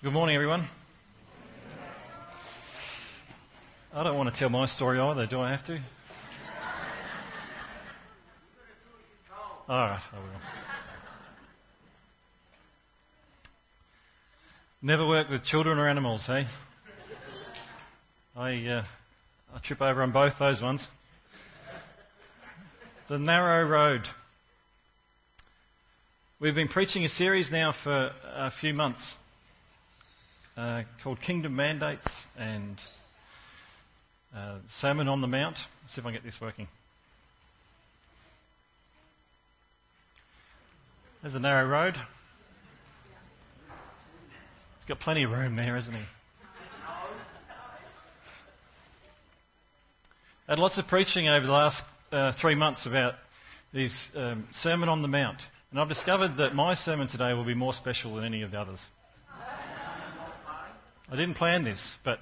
Good morning, everyone. I don't want to tell my story either, do I have to? All right, I will. Never work with children or animals, hey? I, uh, I trip over on both those ones. The narrow road. We've been preaching a series now for a few months uh, called Kingdom Mandates and uh, Sermon on the Mount. Let's see if I can get this working. There's a narrow road. He's got plenty of room there, hasn't he? Had lots of preaching over the last uh, three months about this um, Sermon on the Mount. And I've discovered that my sermon today will be more special than any of the others. I didn't plan this, but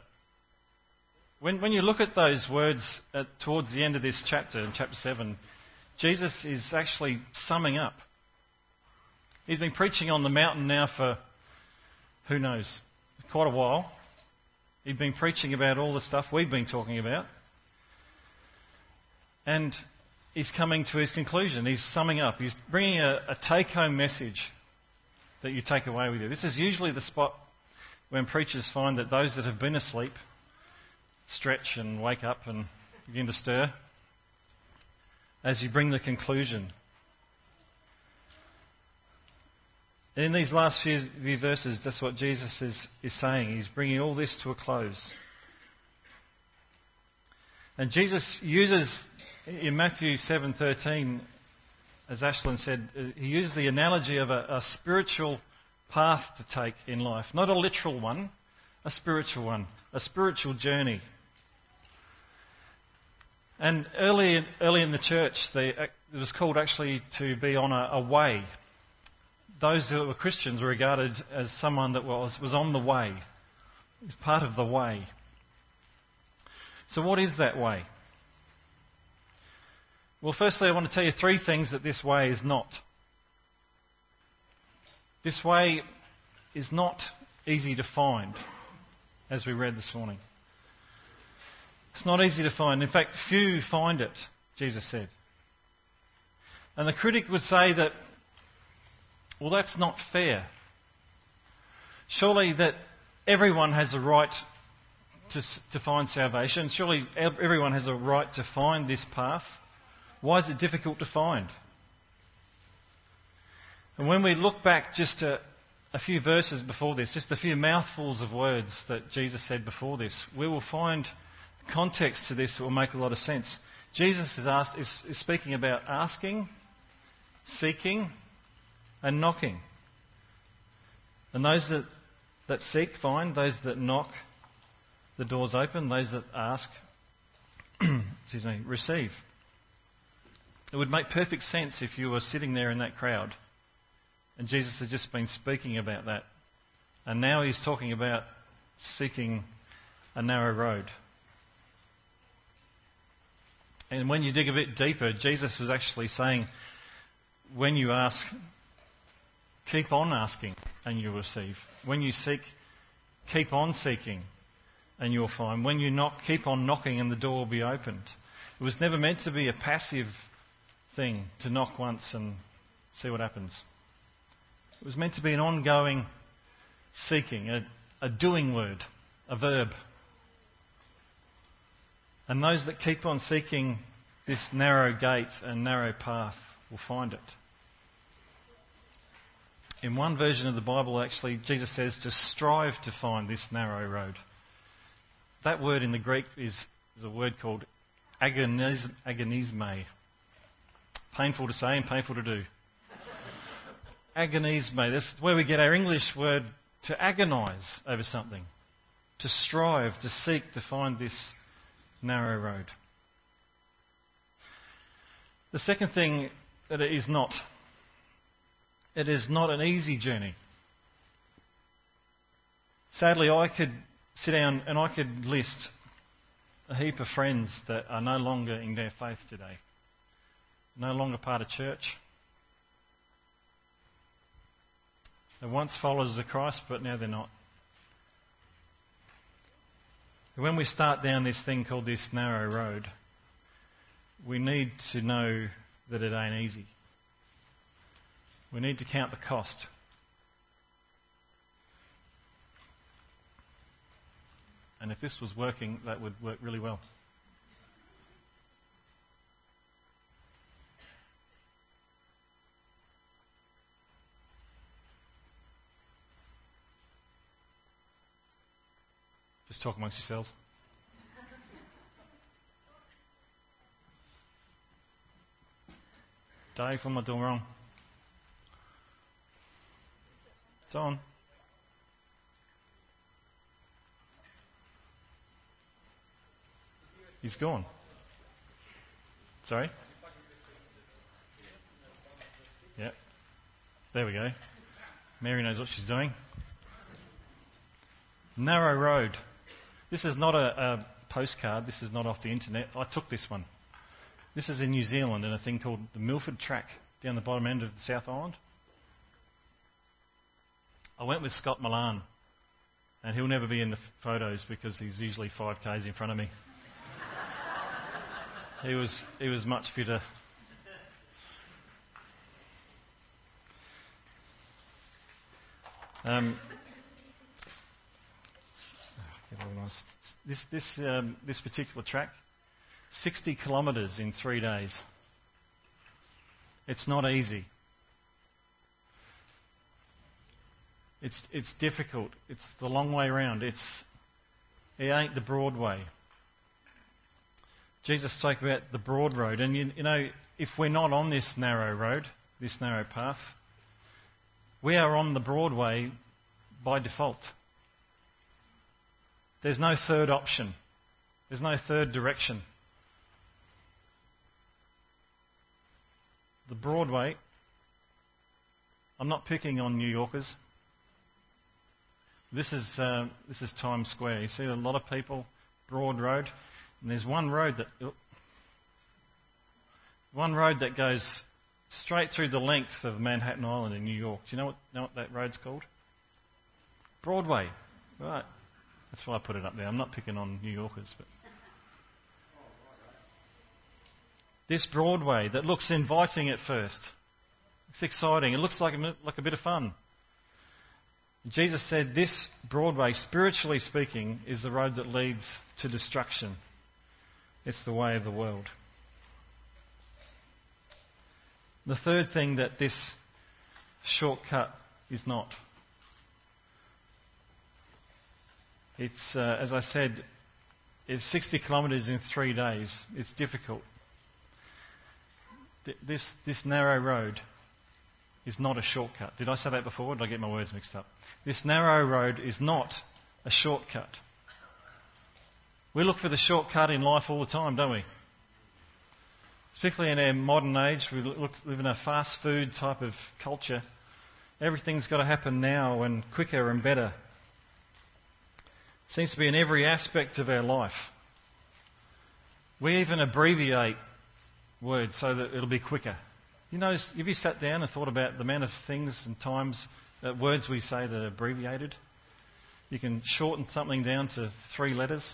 when, when you look at those words at, towards the end of this chapter, in chapter 7, Jesus is actually summing up. He's been preaching on the mountain now for, who knows, quite a while. He's been preaching about all the stuff we've been talking about. And he's coming to his conclusion. He's summing up. He's bringing a, a take home message that you take away with you. This is usually the spot when preachers find that those that have been asleep stretch and wake up and begin to stir as you bring the conclusion. In these last few, verses, that's what Jesus is, is saying. He's bringing all this to a close. And Jesus uses in Matthew 7:13, as Ashlyn said, he uses the analogy of a, a spiritual path to take in life, not a literal one, a spiritual one, a spiritual journey. And early, early in the church, it was called actually to be on a, a way. Those who were Christians were regarded as someone that was, was on the way, was part of the way. So, what is that way? Well, firstly, I want to tell you three things that this way is not. This way is not easy to find, as we read this morning. It's not easy to find. In fact, few find it, Jesus said. And the critic would say that, well, that's not fair. Surely that everyone has a right to, to find salvation. Surely everyone has a right to find this path. Why is it difficult to find? And when we look back just a, a few verses before this, just a few mouthfuls of words that Jesus said before this, we will find context to this that will make a lot of sense. Jesus is, asked, is, is speaking about asking, seeking, and knocking. And those that, that seek find, those that knock, the doors open, those that ask, excuse me, receive. It would make perfect sense if you were sitting there in that crowd and Jesus had just been speaking about that. And now he's talking about seeking a narrow road. And when you dig a bit deeper, Jesus is actually saying, when you ask, keep on asking and you'll receive. When you seek, keep on seeking and you'll find. When you knock, keep on knocking and the door will be opened. It was never meant to be a passive thing to knock once and see what happens. It was meant to be an ongoing seeking, a, a doing word, a verb. And those that keep on seeking this narrow gate and narrow path will find it. In one version of the Bible, actually, Jesus says to strive to find this narrow road. That word in the Greek is, is a word called agonisme, Painful to say and painful to do. Agonisme. That's where we get our English word to agonize over something, to strive, to seek, to find this narrow road. The second thing that it is not, it is not an easy journey. Sadly, I could sit down and I could list a heap of friends that are no longer in their faith today no longer part of church. They once followers of Christ, but now they're not. When we start down this thing called this narrow road, we need to know that it ain't easy. We need to count the cost. And if this was working, that would work really well. Talk amongst yourselves. Dave, what am I doing wrong? It's on. He's gone. Sorry? Yep. There we go. Mary knows what she's doing. Narrow road. This is not a, a, postcard. This is not off the internet. I took this one. This is in New Zealand in a thing called the Milford Track down the bottom end of the South Island. I went with Scott Milan, and he'll never be in the photos because he's usually five k's in front of me. He was, he was much fitter. Um, this, this, um, this particular track, 60 kilometres in three days. It's not easy. It's, it's difficult. It's the long way around. It's, it ain't the broad way. Jesus spoke about the broad road. And you, you, know, if we're not on this narrow road, this narrow path, we are on the broad way by default. There's no third option, there's no third direction. The Broadway, I'm not picking on New Yorkers. This is, uh, this is Times Square. You see a lot of people, Broad Road. And there's one road that one road that goes straight through the length of Manhattan Island in New York. Do you know what, know what that road's called? Broadway. Right. That's why I put it up there. I'm not picking on New Yorkers, but this Broadway that looks inviting at first. It's exciting. It looks like a, like a bit of fun. Jesus said this Broadway, spiritually speaking, is the road that leads to destruction. It's the way of the world. The third thing that this shortcut is not. It's, uh, as I said, it's 60 kilometres in three days. It's difficult. This, this narrow road is not a shortcut. Did I say that before? did I get my words mixed up? This narrow road is not a shortcut. We look for the shortcut in life all the time, don't we? Particularly in our modern age, we look, live in a fast food type of culture. Everything's got to happen now and quicker and better. Seems to be in every aspect of our life. We even abbreviate words so that it'll be quicker. You notice, have you sat down and thought about the amount of things and times, uh, words we say that are abbreviated? You can shorten something down to three letters.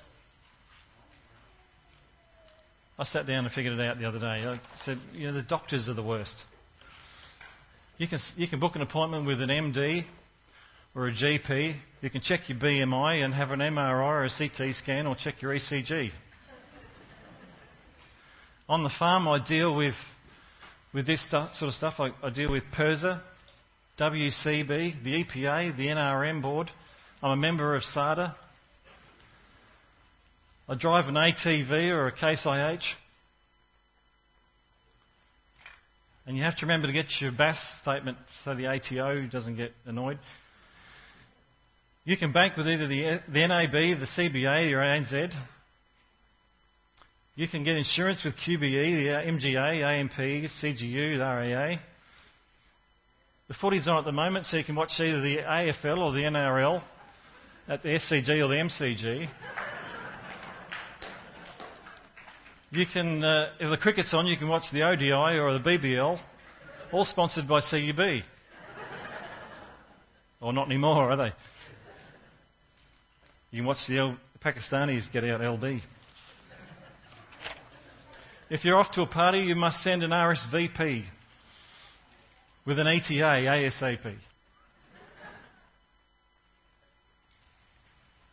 I sat down and figured it out the other day. I said, you know, the doctors are the worst. You can, you can book an appointment with an MD or a GP. You can check your BMI and have an MRI or a CT scan or check your ECG. On the farm, I deal with, with this sort of stuff. I, I deal with PIRSA, WCB, the EPA, the NRM board. I'm a member of SADA, I drive an ATV or a Case IH. And you have to remember to get your BAS statement so the ATO doesn't get annoyed. You can bank with either the, the NAB, the CBA, or ANZ. You can get insurance with QBE, the MGA, AMP, CGU, the RAA. The footy's on at the moment, so you can watch either the AFL or the NRL at the SCG or the MCG. You can, uh, if the cricket's on, you can watch the ODI or the BBL, all sponsored by CUB. or not anymore, are they? You can watch the Pakistanis get out LD. If you're off to a party, you must send an RSVP with an ETA ASAP.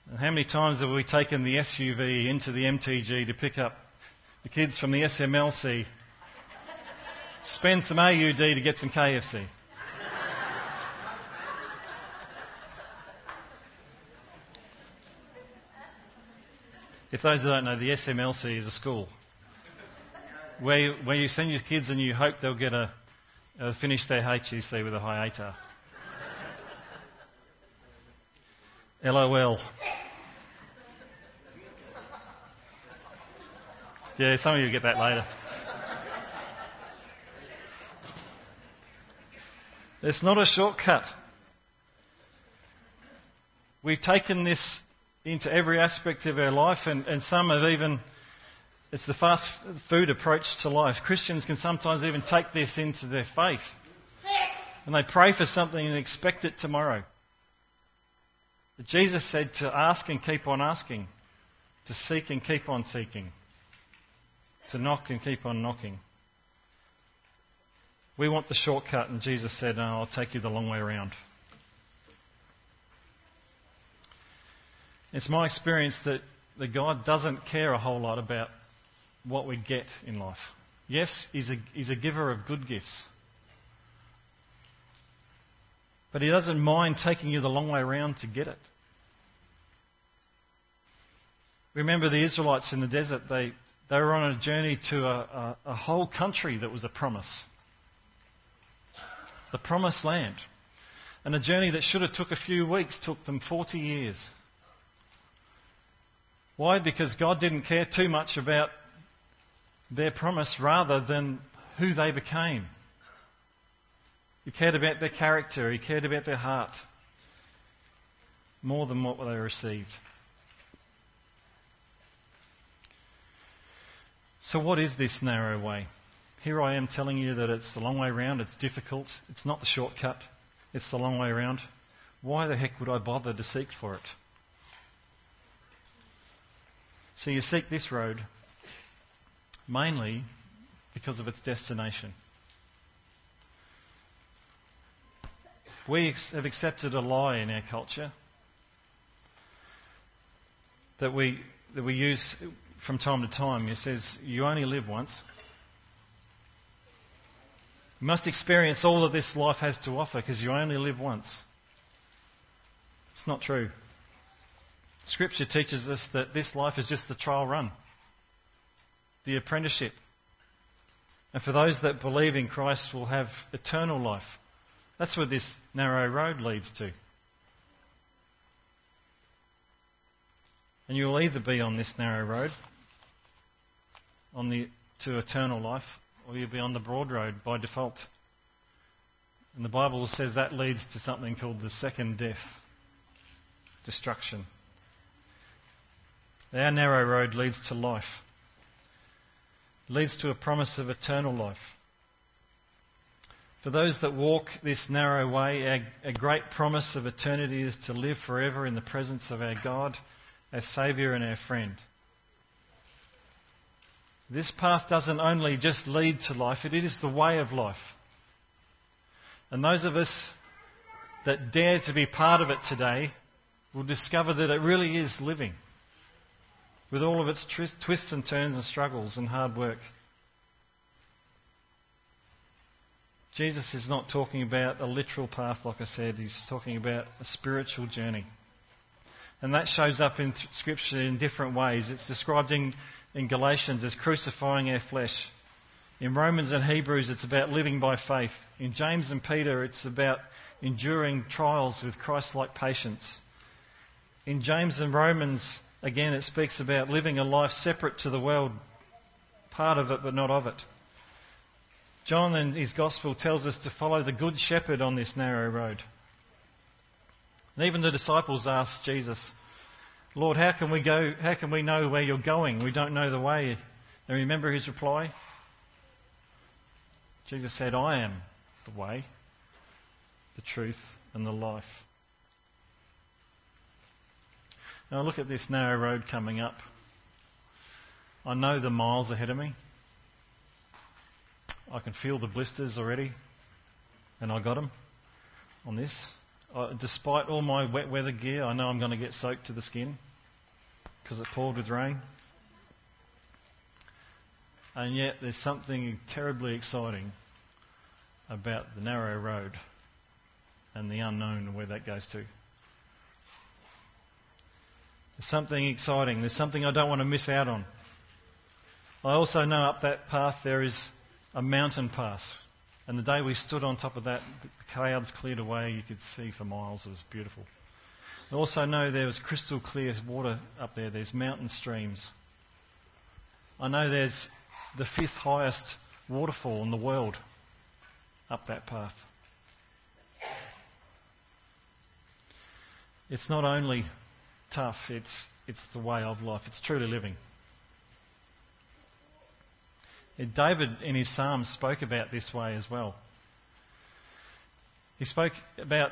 And how many times have we taken the SUV into the MTG to pick up the kids from the SMLC, spend some AUD to get some KFC? If those that don't know, the SMLC is a school where you, where you send your kids and you hope they'll get a, finish their HEC with a high ATAR. LOL. Yeah, some of you get that later. It's not a shortcut. We've taken this into every aspect of our life, and, and some have even, it's the fast food approach to life. Christians can sometimes even take this into their faith. And they pray for something and expect it tomorrow. But Jesus said to ask and keep on asking, to seek and keep on seeking, to knock and keep on knocking. We want the shortcut, and Jesus said, no, I'll take you the long way around. It's my experience that, that God doesn't care a whole lot about what we get in life. Yes, he's a, he's a giver of good gifts. But He doesn't mind taking you the long way around to get it. Remember the Israelites in the desert, they, they were on a journey to a, a, a whole country that was a promise. The promised land. And a journey that should have took a few weeks took them 40 years. Why? Because God didn't care too much about their promise rather than who they became. He cared about their character, He cared about their heart more than what they received. So, what is this narrow way? Here I am telling you that it's the long way round, it's difficult, it's not the shortcut, it's the long way round. Why the heck would I bother to seek for it? So you seek this road mainly because of its destination. We have accepted a lie in our culture that we, that we use from time to time. It says, You only live once. You must experience all that this life has to offer because you only live once. It's not true. Scripture teaches us that this life is just the trial run, the apprenticeship. And for those that believe in Christ will have eternal life. That's where this narrow road leads to. And you will either be on this narrow road on the, to eternal life, or you'll be on the broad road by default. And the Bible says that leads to something called the second death, destruction. Our narrow road leads to life, leads to a promise of eternal life. For those that walk this narrow way, our, great promise of eternity is to live forever in the presence of our God, our Saviour, and our friend. This path doesn't only just lead to life, it is the way of life. And those of us that dare to be part of it today will discover that it really is living with all of its twists and turns and struggles and hard work. Jesus is not talking about a literal path, like I said, he's talking about a spiritual journey. And that shows up in Scripture in different ways. It's described in, in Galatians as crucifying our flesh. In Romans and Hebrews, it's about living by faith. In James and Peter, it's about enduring trials with Christ like patience. In James and Romans, Again, it speaks about living a life separate to the world, part of it but not of it. John in his gospel tells us to follow the good shepherd on this narrow road. And even the disciples asked Jesus, Lord, how can we go how can we know where you're going? We don't know the way. And remember his reply? Jesus said, I am the way, the truth, and the life. Now look at this narrow road coming up. I know the miles ahead of me. I can feel the blisters already, and I got them on this. Uh, despite all my wet weather gear, I know I'm going to get soaked to the skin because it poured with rain. And yet, there's something terribly exciting about the narrow road and the unknown and where that goes to. There's something exciting. There's something I don't want to miss out on. I also know up that path there is a mountain pass. And the day we stood on top of that, the clouds cleared away. You could see for miles. It was beautiful. I also know there was crystal clear water up there. There's mountain streams. I know there's the fifth highest waterfall in the world up that path. It's not only tough, it's, it's the way of life. It's truly living. David in his Psalms spoke about this way as well. He spoke about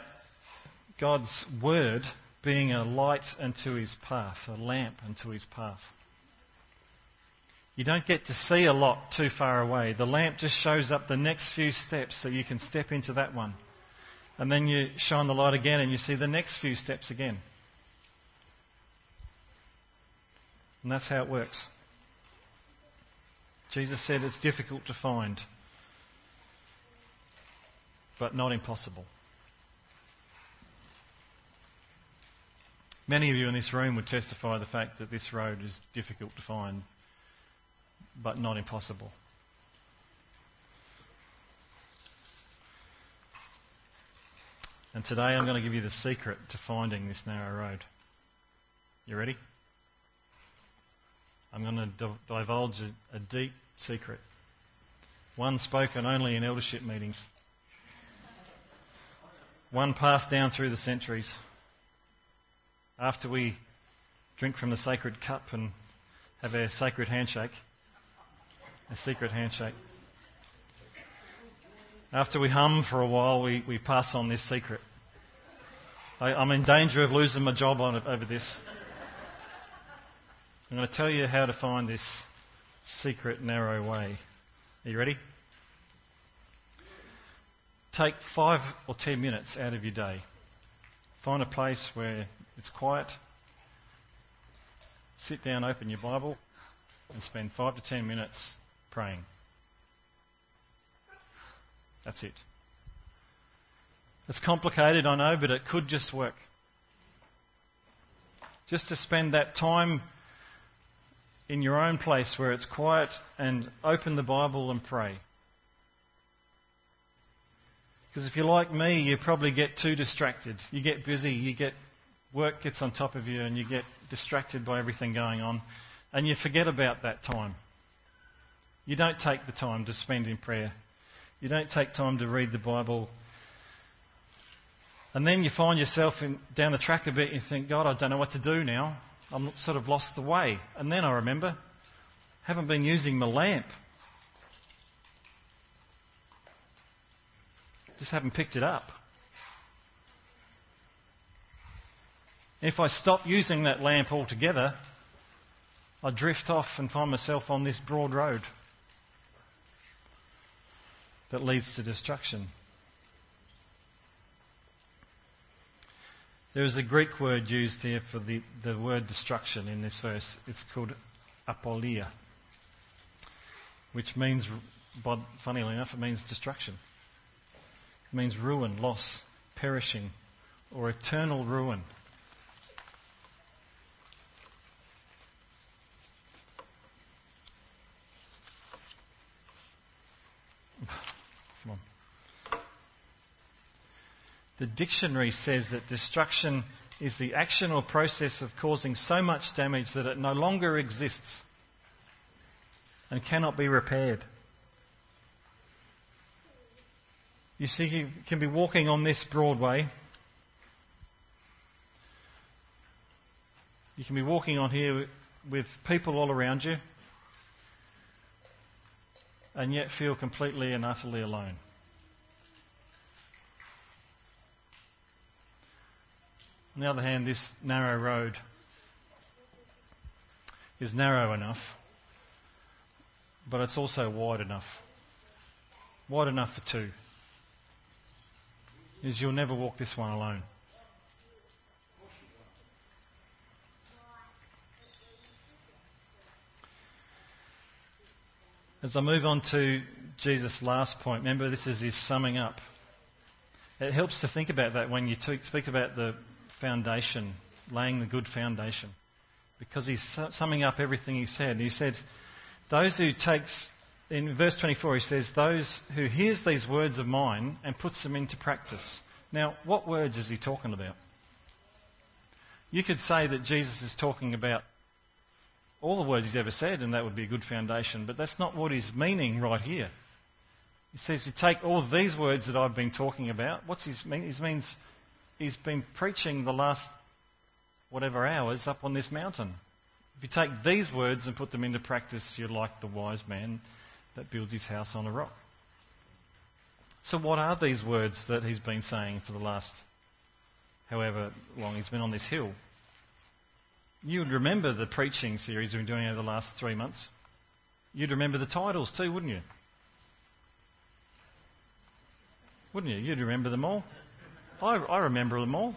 God's word being a light unto his path, a lamp unto his path. You don't get to see a lot too far away. The lamp just shows up the next few steps so you can step into that one. And then you shine the light again and you see the next few steps again. And that's how it works. Jesus said it's difficult to find, but not impossible. Many of you in this room would testify the fact that this road is difficult to find, but not impossible. And today I'm going to give you the secret to finding this narrow road. You ready? I'm going to divulge a, a deep secret, one spoken only in eldership meetings, one passed down through the centuries. After we drink from the sacred cup and have our sacred handshake, a secret handshake. After we hum for a while, we, we pass on this secret. I, am in danger of losing my job on, over this. I'm going to tell you how to find this secret, narrow way. Are you ready? Take five or ten minutes out of your day. Find a place where it's quiet. Sit down, open your Bible, and spend five to ten minutes praying. That's it. It's complicated, I know, but it could just work. Just to spend that time in your own place where it's quiet and open the Bible and pray. Because if you're like me, you probably get too distracted. You get busy, you get work gets on top of you, and you get distracted by everything going on, and you forget about that time. You don't take the time to spend in prayer. You don't take time to read the Bible. And then you find yourself in, down the track a bit and you think, God, I don't know what to do now. I'm sort of lost the way. And then I remember, haven't been using my lamp. Just haven't picked it up. If I stop using that lamp altogether, I drift off and find myself on this broad road that leads to destruction. There is a Greek word used here for the, the word destruction in this verse. It's called apoleia, which means, but funnily enough, it means destruction. It means ruin, loss, perishing, or eternal ruin. The dictionary says that destruction is the action or process of causing so much damage that it no longer exists and cannot be repaired. You see, you can be walking on this Broadway. You can be walking on here with people all around you and yet feel completely and utterly alone. On the other hand, this narrow road is narrow enough, but it's also wide enough. Wide enough for two. Is you'll never walk this one alone. As I move on to Jesus' last point, remember this is his summing up. It helps to think about that when you speak about the foundation, laying the good foundation, because he's summing up everything he said. He said, "Those who takes." In verse 24, he says, "Those who hears these words of mine and puts them into practice." Now, what words is he talking about? You could say that Jesus is talking about all the words he's ever said, and that would be a good foundation, but that's not what he's meaning right here. He says, You take all these words that I've been talking about. What's his mean? He means he's been preaching the last whatever hours up on this mountain. If you take these words and put them into practice, you're like the wise man that builds his house on a rock. So, what are these words that he's been saying for the last however long he's been on this hill? You would remember the preaching series we've been doing over the last three months. You'd remember the titles too, wouldn't you? Wouldn't you? You'd remember them all. I, I remember them all.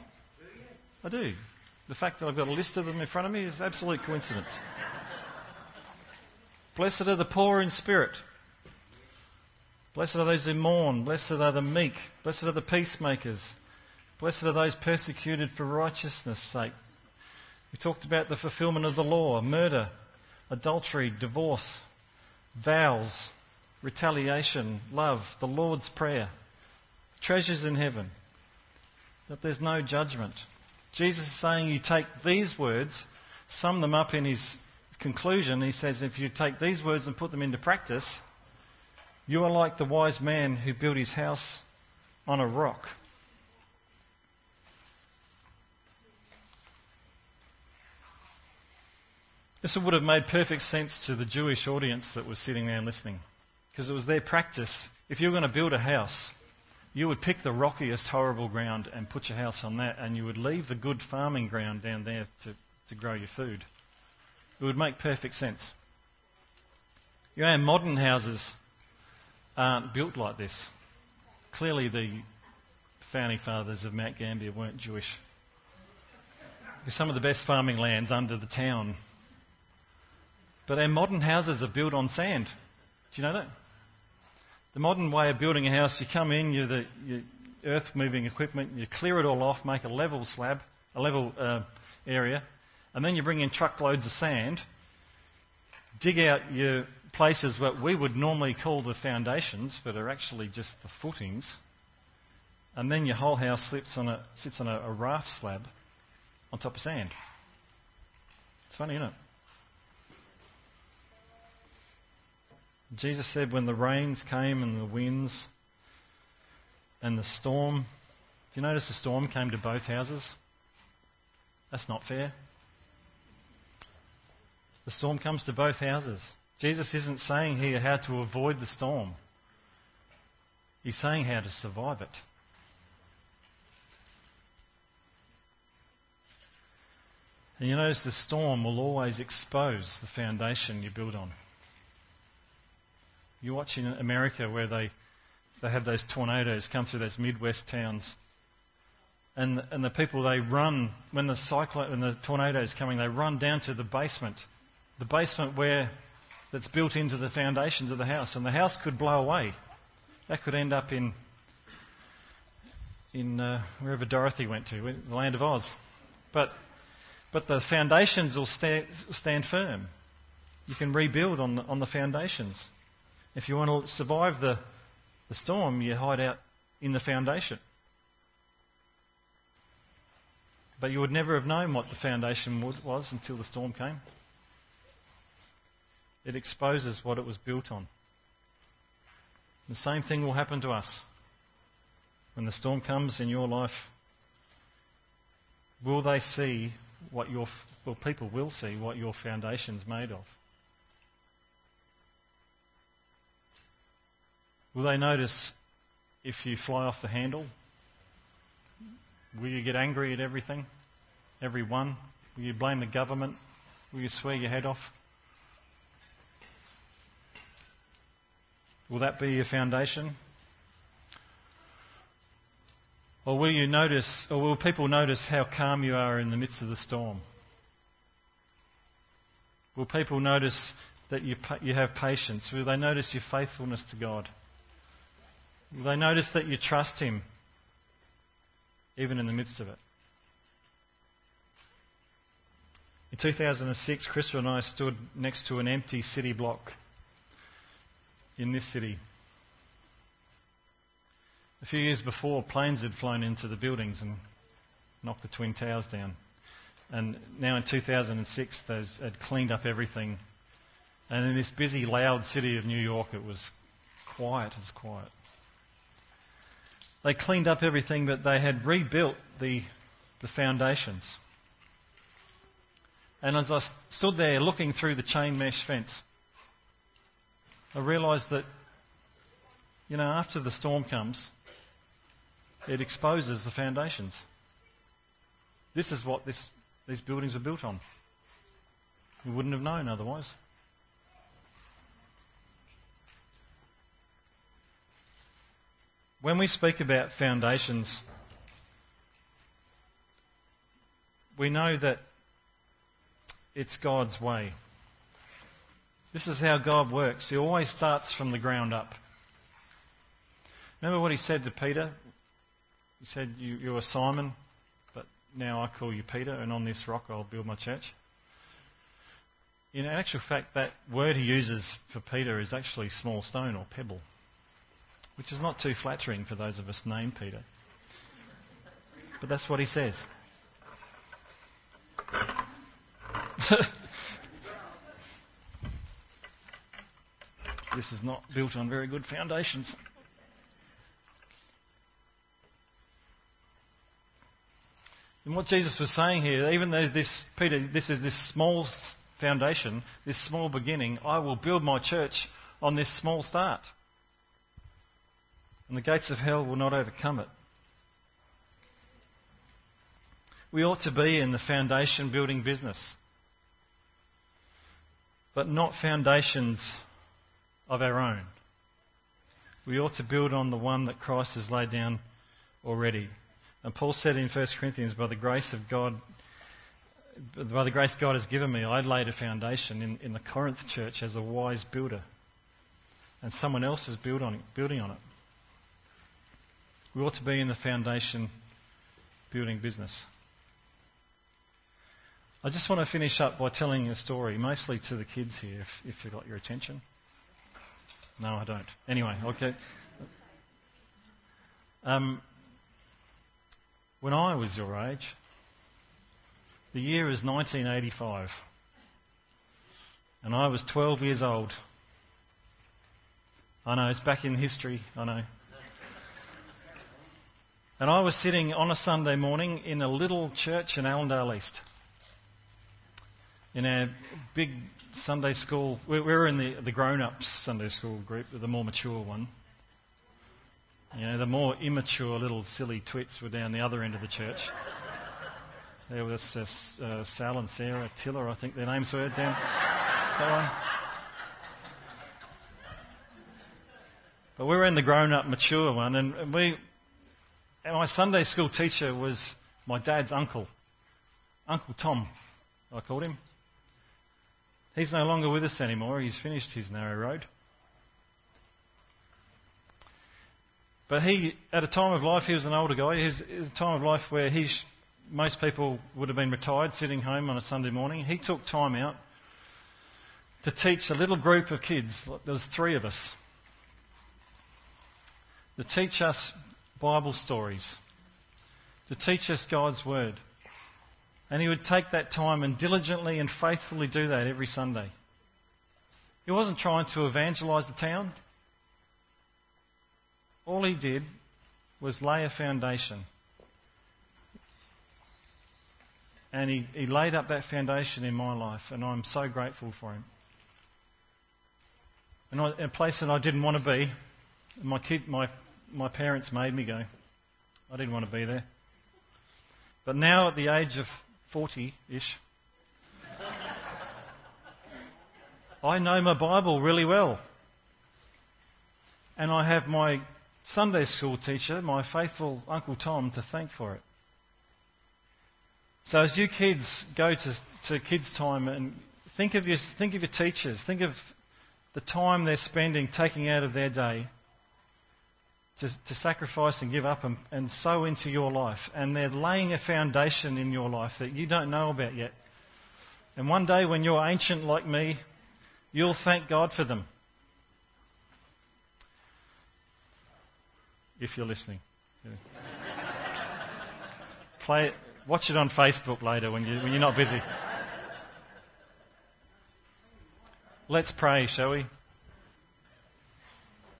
I do. The fact that I've got a list of them in front of me is absolute coincidence. Blessed are the poor in spirit. Blessed are those who mourn. Blessed are the meek. Blessed are the peacemakers. Blessed are those persecuted for righteousness' sake. We talked about the fulfillment of the law, murder, adultery, divorce, vows, retaliation, love, the Lord's Prayer, treasures in heaven, that there's no judgment. Jesus is saying you take these words, sum them up in his conclusion. He says if you take these words and put them into practice, you are like the wise man who built his house on a rock. This would have made perfect sense to the Jewish audience that was sitting there listening, because it was their practice. If you were going to build a house, you would pick the rockiest, horrible ground and put your house on that, and you would leave the good farming ground down there to, to grow your food. It would make perfect sense. You know, modern houses aren't built like this. Clearly, the founding fathers of Mount Gambier weren't Jewish. Some of the best farming lands under the town but our modern houses are built on sand. Do you know that? The modern way of building a house, you come in, you the you earth moving equipment, you clear it all off, make a level slab, a level uh, area, and then you bring in truckloads of sand, dig out your places what we would normally call the foundations, but are actually just the footings, and then your whole house sits on a, sits on a, a raft slab on top of sand. It's funny, isn't it? Jesus said, when the rains came and the winds and the storm, do you notice the storm came to both houses? That's not fair. The storm comes to both houses. Jesus isn't saying here how to avoid the storm, He's saying how to survive it. And you notice the storm will always expose the foundation you build on. You watch in America where they, they have those tornadoes come through those Midwest towns. And, and the people, they run, when the cyclone, when the tornado is coming, they run down to the basement. The basement where, that's built into the foundations of the house. And the house could blow away. That could end up in, in uh, wherever Dorothy went to, the land of Oz. But, but the foundations will stand, stand firm. You can rebuild on on the foundations. If you want to survive the, the storm, you hide out in the foundation. But you would never have known what the foundation was until the storm came. It exposes what it was built on. The same thing will happen to us. When the storm comes in your life, will they see what your, well, people will see what your foundation's made of. Will they notice if you fly off the handle? Will you get angry at everything? Everyone? Will you blame the government? Will you swear your head off? Will that be your foundation? Or will you notice, or will people notice how calm you are in the midst of the storm? Will people notice that you, you have patience? Will they notice your faithfulness to God? They notice that you trust Him even in the midst of it? In 2006, Chris and I stood next to an empty city block in this city. A few years before, planes had flown into the buildings and knocked the Twin Towers down. And now in 2006, they had cleaned up everything. And in this busy, loud city of New York, it was quiet as quiet. They cleaned up everything, but they had rebuilt the, the foundations. And as I stood there looking through the chain mesh fence, I realised that, you know, after the storm comes, it exposes the foundations. This is what this, these buildings were built on. We wouldn't have known otherwise. When we speak about foundations, we know that it's God's way. This is how God works. He always starts from the ground up. Remember what he said to Peter? He said, you, you are Simon, but now I call you Peter, and on this rock I'll build my church. In actual fact, that word he uses for Peter is actually small stone or pebble, which is not too flattering for those of us named Peter. But that's what he says. this is not built on very good foundations. And what Jesus was saying here, even though this, Peter, this is this small foundation, this small beginning, I will build my church on this small start. And the gates of hell will not overcome it. We ought to be in the foundation building business, but not foundations of our own. We ought to build on the one that Christ has laid down already. And Paul said in 1 Corinthians, by the grace of God, by the grace God has given me, I laid a foundation in, in the Corinth church as a wise builder. And someone else is build on building on it. We ought to be in the foundation building business. I just want to finish up by telling a story, mostly to the kids here, if, if you've got your attention. No, I don't. Anyway, okay. Um, when I was your age, the year is 1985, and I was 12 years old. I know, it's back in history, I know. And I was sitting on a Sunday morning in a little church in Allendale East. In a big Sunday school, we were in the, the grown ups Sunday school group, the more mature one. You know, the more immature little silly twits were down the other end of the church. There was uh, uh, Sal and Sarah Tiller, I think their names were, down that one. But we were in the grown up, mature one, and we. And my Sunday school teacher was my dad's uncle, Uncle Tom, I called him. He's no longer with us anymore. He's finished his narrow road. But he, at a time of life, he was an older guy. He was, was a time of life where he, most people would have been retired, sitting home on a Sunday morning. He took time out to teach a little group of kids. There was three of us. To teach us Bible stories. To teach us God's Word. And he would take that time and diligently and faithfully do that every Sunday. He wasn't trying to evangelize the town. All he did was lay a foundation. And he, he laid up that foundation in my life, and I'm so grateful for him. And I, a place that I didn't want to be, my kid, my, my parents made me go. I didn't want to be there. But now, at the age of 40 ish, I know my Bible really well. And I have my Sunday school teacher, my faithful Uncle Tom, to thank for it. So as you kids go to, to kids' time and think of, your, think of your teachers, think of the time they're spending taking out of their day to, to sacrifice and give up and, and sow into your life. And they're laying a foundation in your life that you don't know about yet. And one day when you're ancient like me, you'll thank God for them. If you're listening. Yeah. Play it, watch it on Facebook later when, you, when you're not busy. Let's pray, shall we?